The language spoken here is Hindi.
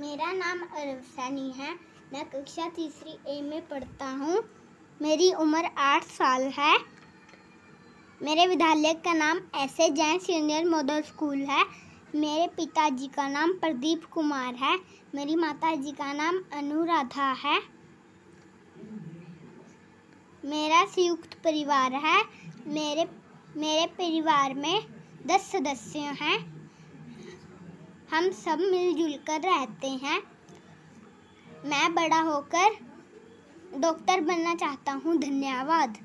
नाम अरब सैनी है। मैं कक्षा तीसरी ए में पढ़ता हूँ। मेरी उम्र आठ साल है। मेरे विद्यालय का नाम S A Jain senior model school है। मेरे पिताजी का नाम प्रदीप कुमार है। मेरी माता जी का नाम अनुराधा है। मेरा संयुक्त परिवार है। मेरे मेरे परिवार में दस सदस्य हैं। हम सब मिलजुल कर रहते हैं। मैं बड़ा होकर डॉक्टर बनना चाहता हूँ। धन्यवाद।